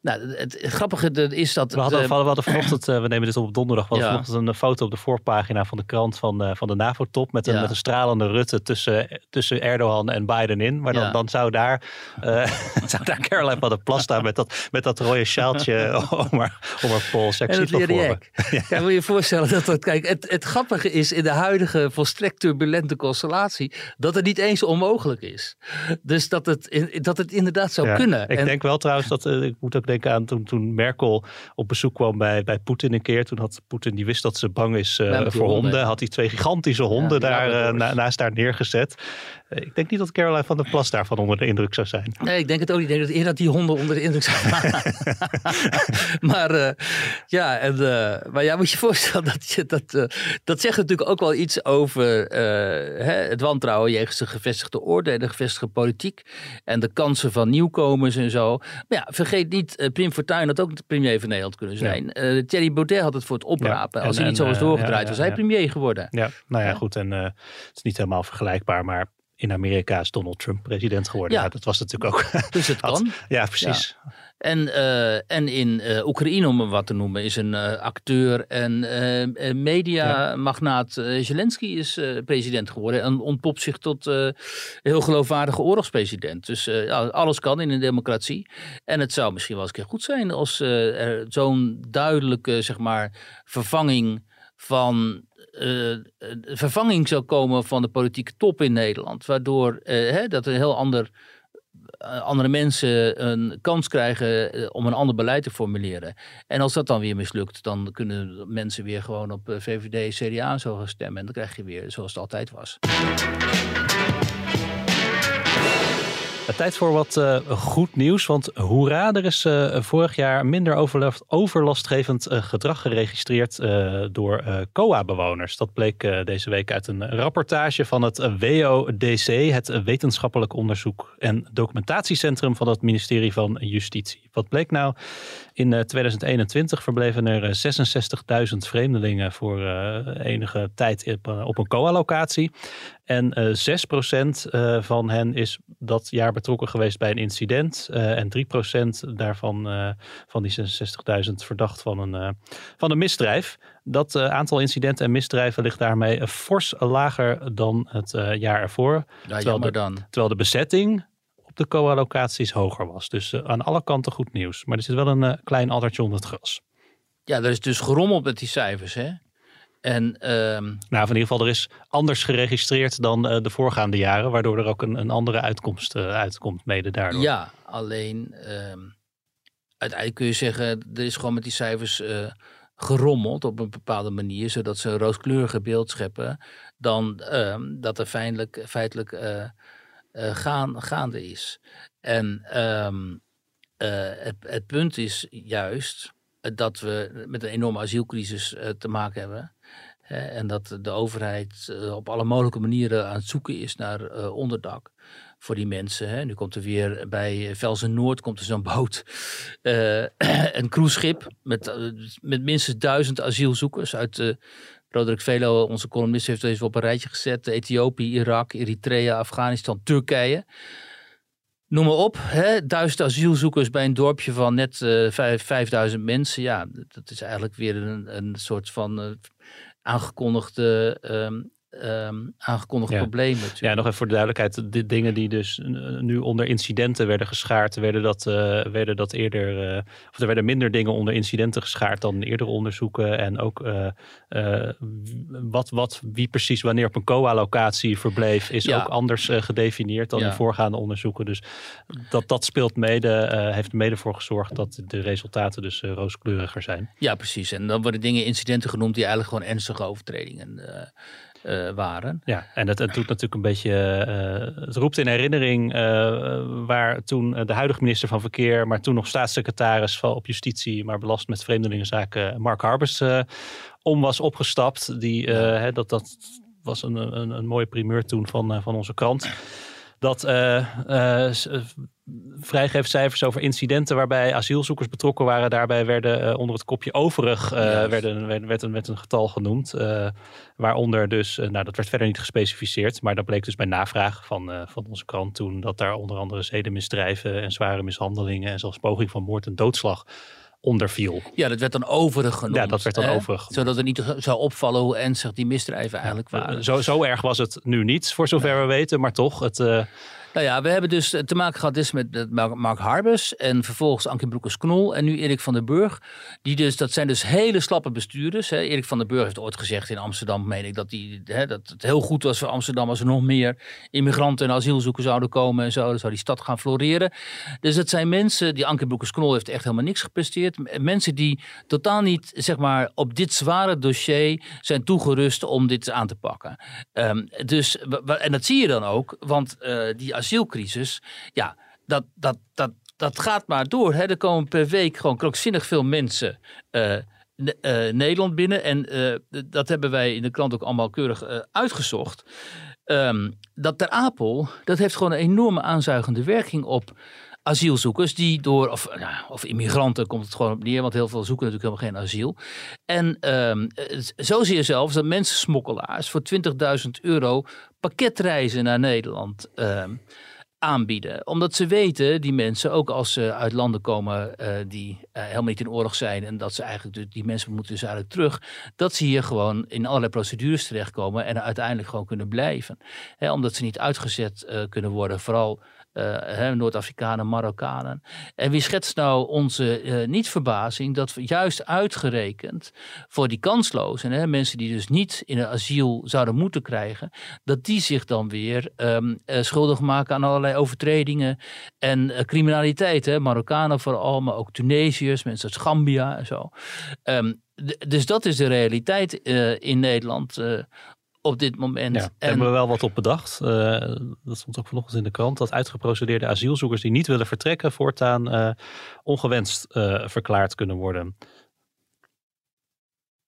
Nou, het, grappige is dat... we hadden vanochtend, eh, we nemen dit op op donderdag, we hadden vanochtend een foto op de voorpagina van de krant van, eh, van de NAVO-top. Met, een met een stralende Rutte tussen, tussen Erdogan en Biden in. Maar dan, dan zou, daar, eh, zou daar Caroline van der Plas staan met dat, met dat rode sjaaltje om haar, om haar pols. En het. Jack. Ja, moet je je voorstellen dat dat, kijk, het, het grappige is in de huidige volstrekt turbulente constellatie, dat het niet eens onmogelijk is. Dus dat het, dat het inderdaad zou Ja, kunnen. Ik En- denk wel trouwens dat, ik moet ook denken aan toen, toen Merkel op bezoek kwam bij, bij Poetin een keer. Toen had Poetin, die wist dat ze bang is eh, voor honden. honden, had hij twee gigantische honden daar eh, na- naast haar neergezet. Ik denk niet dat Caroline van der Plas daarvan onder de indruk zou zijn. Nee, ik denk het ook niet. Ik denk dat eerder dat die honden onder de indruk zijn. maar uh, ja, en, uh, maar ja, moet je voorstellen dat je dat. Uh, dat zegt natuurlijk ook wel iets over hè, het wantrouwen jegens de gevestigde orde en de gevestigde politiek. En de kansen van nieuwkomers en zo. Maar ja, vergeet niet, Prim Fortuyn had ook de premier van Nederland kunnen zijn. Ja. Thierry Baudet had het voor het oprapen. Ja, Als hij niet zo was doorgedraaid, was hij premier geworden. Ja, nou ja, goed. En het is niet helemaal vergelijkbaar, maar in Amerika is Donald Trump president geworden. Ja, dat was natuurlijk ook. Dus het kan. ja, precies. Ja. En, uh, en in uh, Oekraïne, om hem wat te noemen, is een uh, acteur en mediamagnaat Zelensky is president geworden. En ontpopt zich tot heel geloofwaardige oorlogspresident. Dus ja, alles kan in een democratie. En het zou misschien wel eens een keer goed zijn als er zo'n duidelijke zeg maar, vervanging van uh, vervanging zou komen van de politieke top in Nederland. Waardoor uh, hè, dat een heel ander, andere mensen een kans krijgen om een ander beleid te formuleren. En als dat dan weer mislukt, dan kunnen mensen weer gewoon op VVD, CDA zo gaan stemmen. En dan krijg je weer zoals het altijd was. Tijd voor wat uh, goed nieuws, want hoera, er is uh, vorig jaar minder overlast, overlastgevend gedrag geregistreerd door COA-bewoners. Dat bleek deze week uit een rapportage van het WODC, het Wetenschappelijk Onderzoek en Documentatiecentrum van het ministerie van Justitie. Wat bleek nou? In 2021 verbleven er 66.000 vreemdelingen voor enige tijd op een COA-locatie. En uh, 6% uh, van hen is dat jaar betrokken geweest bij een incident. Uh, en 3% daarvan, van die 66.000, verdacht van een, van een misdrijf. Dat aantal incidenten en misdrijven ligt daarmee fors lager dan het jaar ervoor. Ja, terwijl, de, dan. terwijl de bezetting op de COA-locaties hoger was. Dus aan alle kanten goed nieuws. Maar er zit wel een klein addertje onder het gras. Ja, er is dus gerommeld met die cijfers, hè? En, um... Nou, in ieder geval, er is anders geregistreerd dan uh, de voorgaande jaren, waardoor er ook een, een andere uitkomst uh, uitkomt, mede daardoor. Ja, alleen um, uiteindelijk kun je zeggen, er is gewoon met die cijfers uh, gerommeld op een bepaalde manier, zodat ze een rooskleurige beeld scheppen dan um, dat er feitelijk, feitelijk gaan, gaande is. En het, het punt is juist dat we met een enorme asielcrisis te maken hebben en dat de overheid eh, op alle mogelijke manieren aan het zoeken is naar uh, onderdak voor die mensen. Nu komt er weer bij Velsen Noord komt er zo'n boot, een cruiseschip met, met minstens duizend asielzoekers uit uh, Roderick Velo, onze columnist, heeft deze op een rijtje gezet. Ethiopië, Irak, Eritrea, Afghanistan, Turkije. Noem maar op, hè? duizend asielzoekers bij een dorpje van net uh, 5000 mensen. Ja, dat is eigenlijk weer een, een soort van aangekondigde, um, um, aangekondigde ja. problemen. Ja, nog even voor de duidelijkheid. De dingen die dus nu onder incidenten werden geschaard, werden dat, uh, werden dat eerder, uh, of er werden minder dingen onder incidenten geschaard dan eerdere onderzoeken. En ook uh, wat, wat, wie precies wanneer op een COA-locatie verbleef, is ja. ook anders gedefinieerd dan ja. in voorgaande onderzoeken. Dus dat, dat speelt mede, heeft mede voor gezorgd dat de resultaten dus rooskleuriger zijn. Ja, precies. En dan worden dingen incidenten genoemd die eigenlijk gewoon ernstige overtredingen uh, waren. Ja, en het, het doet natuurlijk een beetje. Uh, het roept in herinnering uh, waar toen de huidige minister van Verkeer, maar toen nog staatssecretaris van, op justitie, maar belast met vreemdelingenzaken, Mark Harbers, om was opgestapt. Die, hè, dat, dat was een, een, een mooie primeur toen van, van onze krant dat uh, uh, vrijgeefcijfers over incidenten waarbij asielzoekers betrokken waren. Daarbij werden uh, onder het kopje overig werden, werd, werd, een, werd een getal genoemd. waaronder dus, nou dat werd verder niet gespecificeerd. Maar dat bleek dus bij navraag van, van onze krant toen dat daar onder andere zedenmisdrijven en zware mishandelingen en zelfs poging van moord en doodslag onder viel. Ja, dat werd dan overig genoemd. Ja, dat werd dan hè? overig Zodat het niet zou opvallen hoe ernstig die misdrijven eigenlijk ja, waren. Zo, zo erg was het nu niet, voor zover we weten. Maar toch, het, Nou ja, we hebben dus te maken gehad dus met Mark Harbers en vervolgens Ankie Broekers-Knol en nu Erik van den Burg. Die dus, dat zijn dus hele slappe bestuurders. Hè. Erik van den Burg heeft ooit gezegd in Amsterdam, meen ik, dat, die, hè, dat het heel goed was voor Amsterdam als er nog meer immigranten en asielzoekers zouden komen en zo. Dan zou die stad gaan floreren. Dus het zijn mensen, die Ankie Broekers-Knol heeft echt helemaal niks gepresteerd. Mensen die totaal niet, zeg maar, op dit zware dossier zijn toegerust om dit aan te pakken. Um, dus, en dat zie je dan ook, want uh, die asielcrisis, ja, dat, dat, dat, dat gaat maar door. Hè. Er komen per week gewoon krankzinnig veel mensen uh, uh, Nederland binnen. En dat hebben wij in de krant ook allemaal keurig uitgezocht. Um, dat Ter Apel, dat heeft gewoon een enorme aanzuigende werking op asielzoekers die door, of, nou, of immigranten komt het gewoon op neer, want heel veel zoeken natuurlijk helemaal geen asiel. En zo zie je zelfs dat mensensmokkelaars voor 20.000 euro pakketreizen naar Nederland um, aanbieden. Omdat ze weten, die mensen, ook als ze uit landen komen uh, die uh, helemaal niet in oorlog zijn en dat ze eigenlijk, die mensen moeten dus eigenlijk terug, dat ze hier gewoon in allerlei procedures terechtkomen en uiteindelijk gewoon kunnen blijven. Omdat ze niet uitgezet uh, kunnen worden, vooral uh, Noord-Afrikanen, Marokkanen. En wie schetst nou onze uh, niet-verbazing dat we juist uitgerekend voor die kanslozen, hè, mensen die dus niet in een asiel zouden moeten krijgen, dat die zich dan weer um, uh, schuldig maken aan allerlei overtredingen en criminaliteit. Hè. Marokkanen vooral, maar ook Tunesiërs, mensen uit Gambia en zo. Um, dus dat is de realiteit in Nederland op dit moment. Ja, en... hebben we wel wat op bedacht. Uh, dat stond ook vanochtend in de krant. Dat uitgeprocedeerde asielzoekers die niet willen vertrekken... voortaan uh, ongewenst uh, verklaard kunnen worden.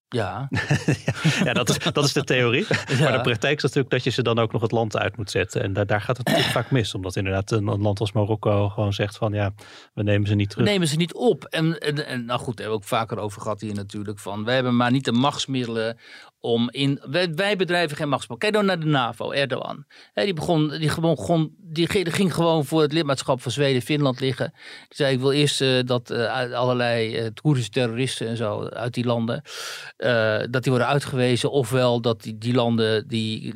Ja. ja, dat is, dat is de theorie. Ja. Maar de praktijk is natuurlijk dat je ze dan ook nog het land uit moet zetten. En daar, daar gaat het natuurlijk vaak mis. Omdat inderdaad een, een, land als Marokko gewoon zegt van ja, we nemen ze niet terug. We nemen ze niet op. En, en, en nou goed, daar hebben we ook vaker over gehad hier natuurlijk. Van, wij hebben maar niet de machtsmiddelen om in. Wij, bedrijven geen machtsspel. Kijk dan naar de NAVO, Erdogan. die, begon, die, begon, die ging gewoon voor het lidmaatschap van Zweden Finland liggen. Die zei: Ik wil eerst uh, dat uh, allerlei uh, Koerdische terroristen en zo uit die landen. dat die worden uitgewezen. Ofwel dat die, die landen die,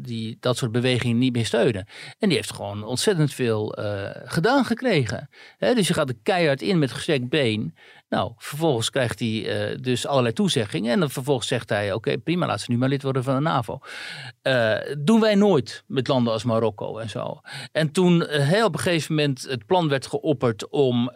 die dat soort bewegingen niet meer steunen. En die heeft gewoon ontzettend veel gedaan gekregen. dus je gaat er keihard in met gestrekt been. Nou, vervolgens krijgt hij uh, dus allerlei toezeggingen. En dan vervolgens zegt hij: Oké, prima, laat ze nu maar lid worden van de NAVO. Uh, doen wij nooit met landen als Marokko en zo. En toen uh, op een gegeven moment het plan werd geopperd om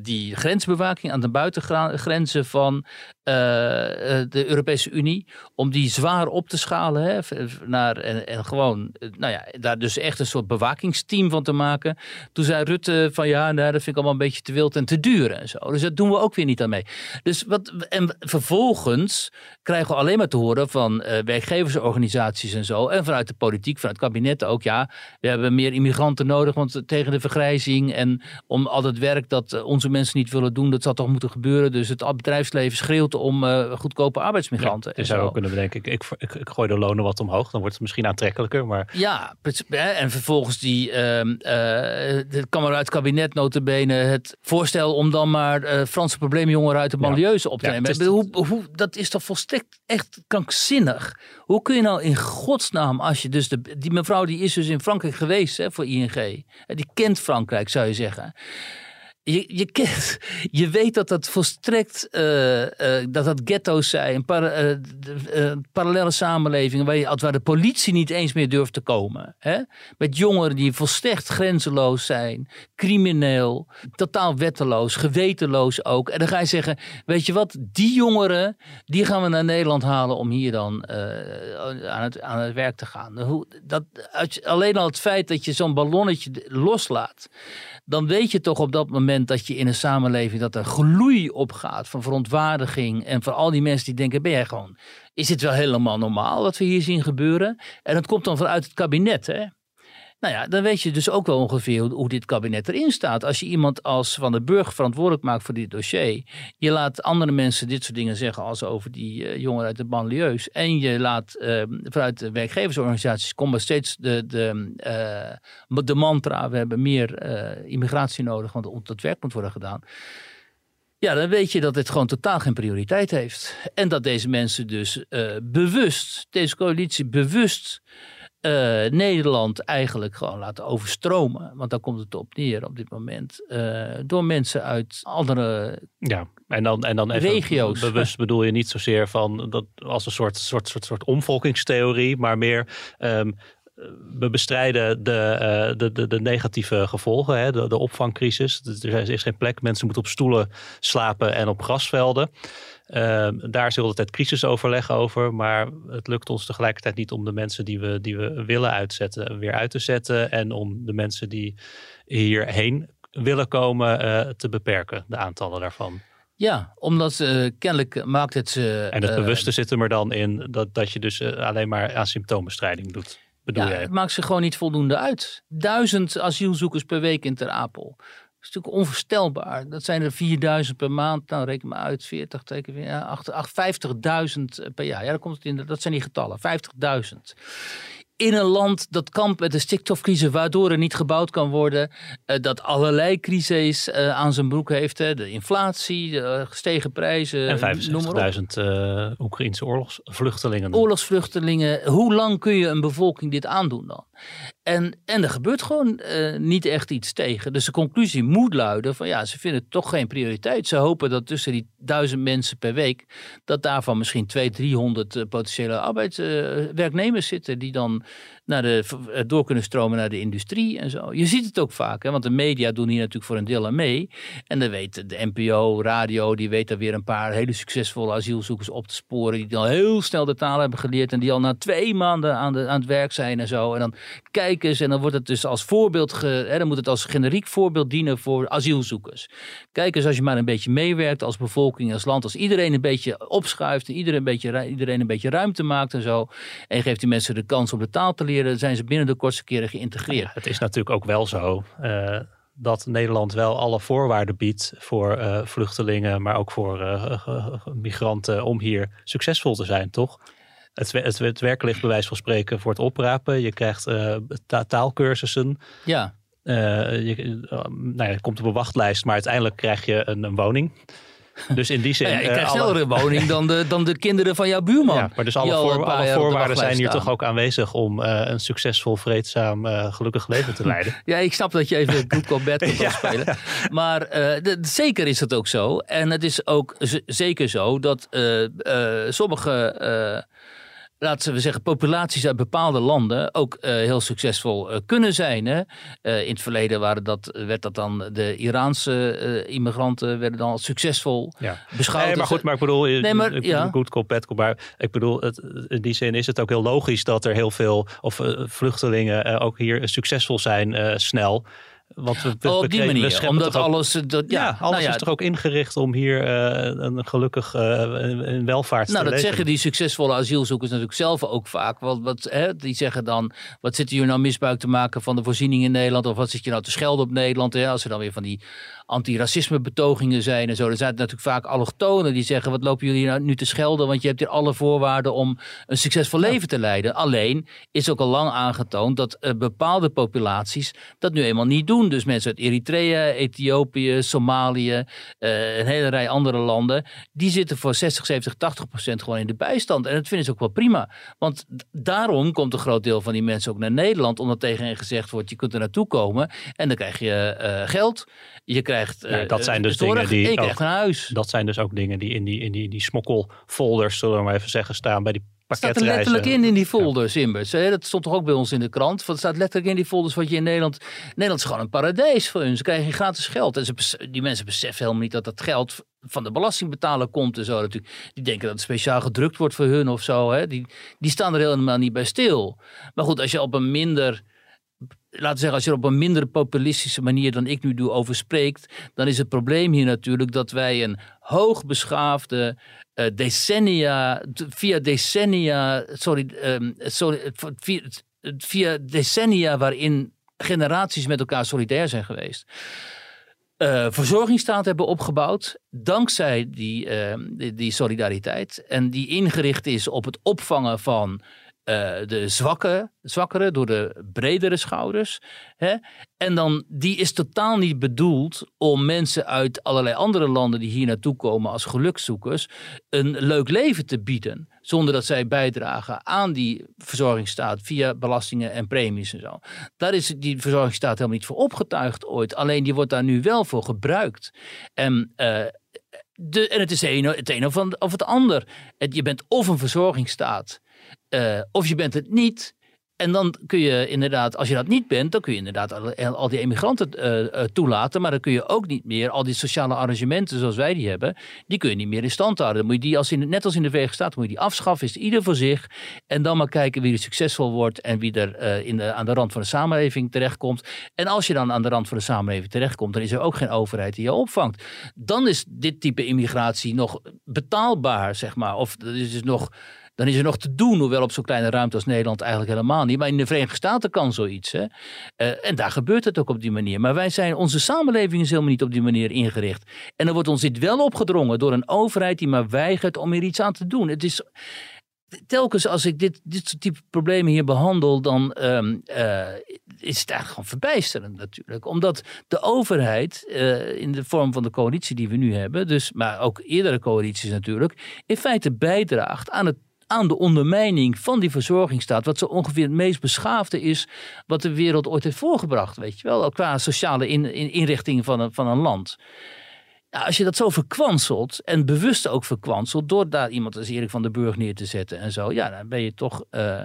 die grensbewaking aan de buitengrenzen van de Europese Unie, om die zwaar op te schalen. Hè, naar, en, en gewoon, nou ja, daar dus echt een soort bewakingsteam van te maken. Toen zei Rutte: van ja, nou, dat vind ik allemaal een beetje te wild en te duur en zo. Dus dat doen we ook ook weer niet aan mee. Dus wat, en vervolgens krijgen we alleen maar te horen van uh, werkgeversorganisaties en zo. En vanuit de politiek, vanuit het kabinet ook. Ja, we hebben meer immigranten nodig want tegen de vergrijzing. En om al het werk dat eh, onze mensen niet willen doen, dat zal toch moeten gebeuren. Dus het bedrijfsleven schreeuwt om uh, goedkope arbeidsmigranten. Ja, je zou ook kunnen bedenken, ik, ik, ik, ik, gooi de lonen wat omhoog. Dan wordt het misschien aantrekkelijker. Maar... Ja, en vervolgens die, uh, uh, kan maar uit het kabinet notabene het voorstel om dan maar Franse probleemjongeren uit de banlieues op te nemen. Is... Hoe, hoe, dat is toch volstrekt echt krankzinnig? Hoe kun je nou in godsnaam, als je dus de, die mevrouw die is dus in Frankrijk geweest hè, voor ING, die kent Frankrijk zou je zeggen. Je, je, je weet dat dat volstrekt uh, uh, dat dat ghetto's zijn, para, uh, parallele samenlevingen waar, je, waar de politie niet eens meer durft te komen. Hè? Met jongeren die volstrekt grenzeloos zijn, crimineel, totaal wetteloos, gewetenloos ook. En dan ga je zeggen, weet je wat, die jongeren, die gaan we naar Nederland halen om hier dan aan, het, aan het werk te gaan. Alleen al het feit dat je zo'n ballonnetje loslaat dan weet je toch op dat moment dat je in een samenleving dat er gloei opgaat van verontwaardiging. En voor al die mensen die denken, ben jij gewoon, is dit wel helemaal normaal wat we hier zien gebeuren? En dat komt dan vanuit het kabinet, hè? Nou ja, dan weet je dus ook wel ongeveer hoe, dit kabinet erin staat. Als je iemand als Van de Burg verantwoordelijk maakt voor dit dossier. Je laat andere mensen dit soort dingen zeggen als over die uh, jongeren uit de banlieues. En je laat uh, vanuit de werkgeversorganisaties komen steeds de, de, uh, de mantra. We hebben meer immigratie nodig, want dat werk moet worden gedaan. Ja, dan weet je dat dit gewoon totaal geen prioriteit heeft. En dat deze mensen dus bewust, deze coalitie bewust eh, Nederland eigenlijk gewoon laten overstromen. Want daar komt het op neer op dit moment. eh, door mensen uit andere Ja, en dan, en dan even Regio's. bewust bedoel je niet zozeer van dat als een soort, soort, soort, soort omvolkingstheorie, maar meer ehm, we bestrijden de, eh, de, de, de negatieve gevolgen, hè, de, de opvangcrisis. Er is geen plek, mensen moeten op stoelen slapen en op grasvelden. Ehm, daar is heel de tijd crisisoverleg over, maar het lukt ons tegelijkertijd niet om de mensen die we, die we willen uitzetten weer uit te zetten en om de mensen die hierheen willen komen eh, te beperken, de aantallen daarvan. Ja, omdat eh, kennelijk maakt het. En het bewuste zit er maar dan in dat, dat je dus alleen maar aan symptoombestrijding doet. Bedoel ja, jij? het maakt ze gewoon niet voldoende uit. Duizend asielzoekers per week in Ter Apel. Dat is natuurlijk onvoorstelbaar. Dat zijn er 4000 per maand. Nou, reken maar uit. 40 teken, ja, 8, 8, 50.000 per jaar. Ja, dat, komt het in, dat zijn die getallen. 50.000. In een land dat kampt met de stikstofcrisis, waardoor er niet gebouwd kan worden. eh, dat allerlei crises eh, aan zijn broek heeft. Hè. De inflatie, de eh, gestegen prijzen. En noem maar op. 75.000 eh Oekraïnse oorlogsvluchtelingen. oorlogsvluchtelingen. Hoe lang kun je een bevolking dit aandoen dan? En, en er gebeurt gewoon eh, niet echt iets tegen. Dus de conclusie moet luiden van ja, ze vinden het toch geen prioriteit. Ze hopen dat tussen die duizend mensen per week, dat daarvan misschien 200, 300 eh, potentiële arbeidswerknemers zitten die dan naar de, eh, door kunnen stromen naar de industrie en zo. Je ziet het ook vaak, hè, want de media doen hier natuurlijk voor een deel aan mee. En dan weet de NPO, radio, die weet er weer een paar hele succesvolle asielzoekers op te sporen. Die al heel snel de taal hebben geleerd en die al na twee maanden aan, de, aan het werk zijn en zo. En dan kijken ze en dan wordt het dus als voorbeeld, ge, hè, dan moet het als generiek voorbeeld dienen voor asielzoekers. Kijk eens als je maar een beetje meewerkt als bevolking, als land, als iedereen een beetje opschuift en iedereen een beetje, iedereen een beetje ruimte maakt en zo. En geeft die mensen de kans om de taal te leren, zijn ze binnen de kortste keren geïntegreerd. Het is natuurlijk ook wel zo eh, dat Nederland wel alle voorwaarden biedt voor eh, vluchtelingen, maar ook voor eh, migranten om hier succesvol te zijn, toch? Het, het, het werk ligt bij wijze van spreken voor het oprapen. Je krijgt ta- taalkursussen. Ja, je, nou ja, je komt op een wachtlijst, maar uiteindelijk krijg je een, een woning. Dus in die zin. Ja, ik eh, krijg alle- sneller een woning dan de, dan de kinderen van jouw buurman. Ja, maar dus alle, voor- alle voorwaarden zijn hier toch ook aanwezig om eh, een succesvol, vreedzaam, eh, gelukkig leven te leiden. Ja, ik snap dat je even Good Cop Bad Cop wil spelen. Maar zeker is het ook zo. En het is ook zeker zo dat sommige, laten we zeggen, populaties uit bepaalde landen ook eh, heel succesvol eh, kunnen zijn. Hè? Eh, in het verleden waren dat, werd dat dan de Iraanse immigranten werden dan als succesvol Ja. beschouwd. Nee, maar goed, maar ik bedoel, Nee, maar, ik- ja. good cop, bad cop, maar ik bedoel, het, in die zin is het ook heel logisch dat er heel veel of vluchtelingen ook hier succesvol zijn snel. Want we, Oh, op die we manier. Omdat ook- alles... eh, Dat, ja, ja, alles nou ja, is toch ook ingericht om hier eh, een gelukkig eh, een, een welvaart Nou, te dat leven. zeggen die succesvolle asielzoekers natuurlijk zelf ook vaak. Want wat, hè, die zeggen dan, wat zit hier nou misbruik te maken van de voorziening in Nederland? Of wat zit je nou te schelden op Nederland? Hè? Als er dan weer van die antiracisme betogingen zijn en zo. Dan zijn het natuurlijk vaak allochtonen die zeggen, wat lopen jullie nou nu te schelden? Want je hebt hier alle voorwaarden om een succesvol leven te leiden. Alleen is ook al lang aangetoond dat bepaalde populaties dat nu eenmaal niet doen. Dus mensen uit Eritrea, Ethiopië, Somalië, eh, een hele rij andere landen, die zitten voor 60, 70, 80 procent gewoon in de bijstand. En dat vinden ze ook wel prima. Want daarom komt een groot deel van die mensen ook naar Nederland, omdat tegen hen gezegd wordt, je kunt er naartoe komen en dan krijg je eh, geld. Je krijgt Ja, eh, dat zijn dus zorg dingen die ook- krijgt een huis. Dat zijn dus ook dingen die in die, in die, die smokkelfolders, zullen we maar even zeggen, staan bij die staat er letterlijk in in die folders, Imbers. Hè? Dat stond toch ook bij ons in de krant. Want Het staat letterlijk in die folders wat je in Nederland... Nederland is gewoon een paradijs voor hun. Ze krijgen gratis geld. En ze, die mensen beseffen helemaal niet dat dat geld van de belastingbetaler komt en zo natuurlijk. Die denken dat het speciaal gedrukt wordt voor hun of zo. Hè? Die, die staan er helemaal niet bij stil. Maar goed, als je op een minder... Laten we zeggen, als je er op een minder populistische manier dan ik nu doe over spreekt, dan is het probleem hier natuurlijk dat wij een hoogbeschaafde, eh, decennia, via decennia, sorry, ehm, sorry eh, via, decennia waarin generaties met elkaar solidair zijn geweest. eh verzorgingsstaat hebben opgebouwd. Dankzij die, ehm, die, die solidariteit. En die ingericht is op het opvangen van eh, de zwakke, zwakkere, door de bredere schouders. Hè? En dan, die is totaal niet bedoeld om mensen uit allerlei andere landen die hier naartoe komen als gelukzoekers een leuk leven te bieden. Zonder dat zij bijdragen aan die verzorgingsstaat via belastingen en premies en zo. Daar is die verzorgingsstaat helemaal niet voor opgetuigd ooit. Alleen die wordt daar nu wel voor gebruikt. En uh, de, en het is het een, het een of, of het ander. je bent of een verzorgingsstaat, uh, of je bent het niet. En dan kun je inderdaad, als je dat niet bent, dan kun je inderdaad al, die emigranten uh, toelaten. Maar dan kun je ook niet meer al die sociale arrangementen zoals wij die hebben, die kun je niet meer in stand houden. Moet je die, als in, net als in de Verenigde Staten, moet je die afschaffen. Is ieder voor zich. En dan maar kijken wie er succesvol wordt en wie er in de, aan de rand van de samenleving terechtkomt. En als je dan aan de rand van de samenleving terechtkomt, dan is er ook geen overheid die je opvangt. Dan is dit type immigratie nog betaalbaar, zeg maar. Of er is dus nog dan is er nog te doen, hoewel op zo'n kleine ruimte als Nederland eigenlijk helemaal niet. Maar in de Verenigde Staten kan zoiets. Hè? Uh, en daar gebeurt het ook op die manier. Maar wij zijn, onze samenleving is helemaal niet op die manier ingericht. En dan wordt ons dit wel opgedrongen door een overheid die maar weigert om er iets aan te doen. Het is telkens als ik dit, dit soort type problemen hier behandel, dan um, uh, is het eigenlijk gewoon verbijsterend natuurlijk. Omdat de overheid, uh, in de vorm van de coalitie die we nu hebben, dus, maar ook eerdere coalities natuurlijk, in feite bijdraagt aan het aan de ondermijning van die verzorgingsstaat, wat zo ongeveer het meest beschaafde is wat de wereld ooit heeft voorgebracht, weet je wel, qua sociale in, in, inrichting van een, van een land. Als je dat zo verkwanselt en bewust ook verkwanselt door daar iemand als Erik van der Burg neer te zetten en zo, ja, dan ben je toch, uh,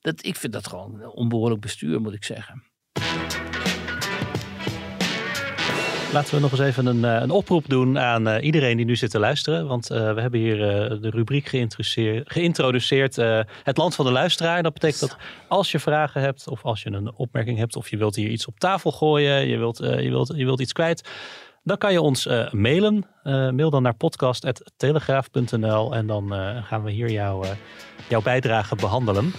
dat, ik vind dat gewoon onbehoorlijk bestuur, moet ik zeggen. Laten we nog eens even een, eh, een oproep doen aan uh, iedereen die nu zit te luisteren. Want uh, we hebben hier de rubriek geïntroduceerd. het land van de luisteraar. Dat betekent dat als je vragen hebt of als je een opmerking hebt of je wilt hier iets op tafel gooien, je wilt, je wilt, je wilt iets kwijt. Dan kan je ons mailen. mail dan naar podcast.telegraaf.nl en dan gaan we hier jou, jouw bijdrage behandelen.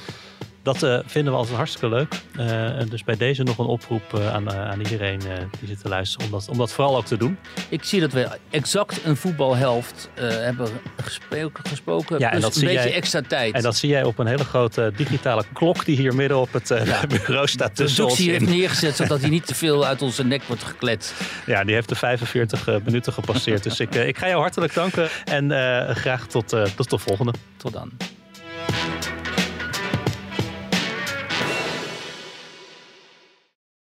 Dat uh, vinden we altijd hartstikke leuk. Uh, dus bij deze nog een oproep uh, aan, aan, iedereen die zit te luisteren om dat, om dat vooral ook te doen. Ik zie dat we exact een voetbalhelft hebben gesproken. gesproken ja, en dat een beetje jij, extra tijd. En dat zie jij op een hele grote digitale klok die hier midden op het ja. bureau staat ons. Die heeft neergezet zodat hij niet te veel uit onze nek wordt gekletst. Ja, die heeft de 45 minuten gepasseerd. dus ik, ik ga jou hartelijk danken en graag tot, tot de volgende. Tot dan.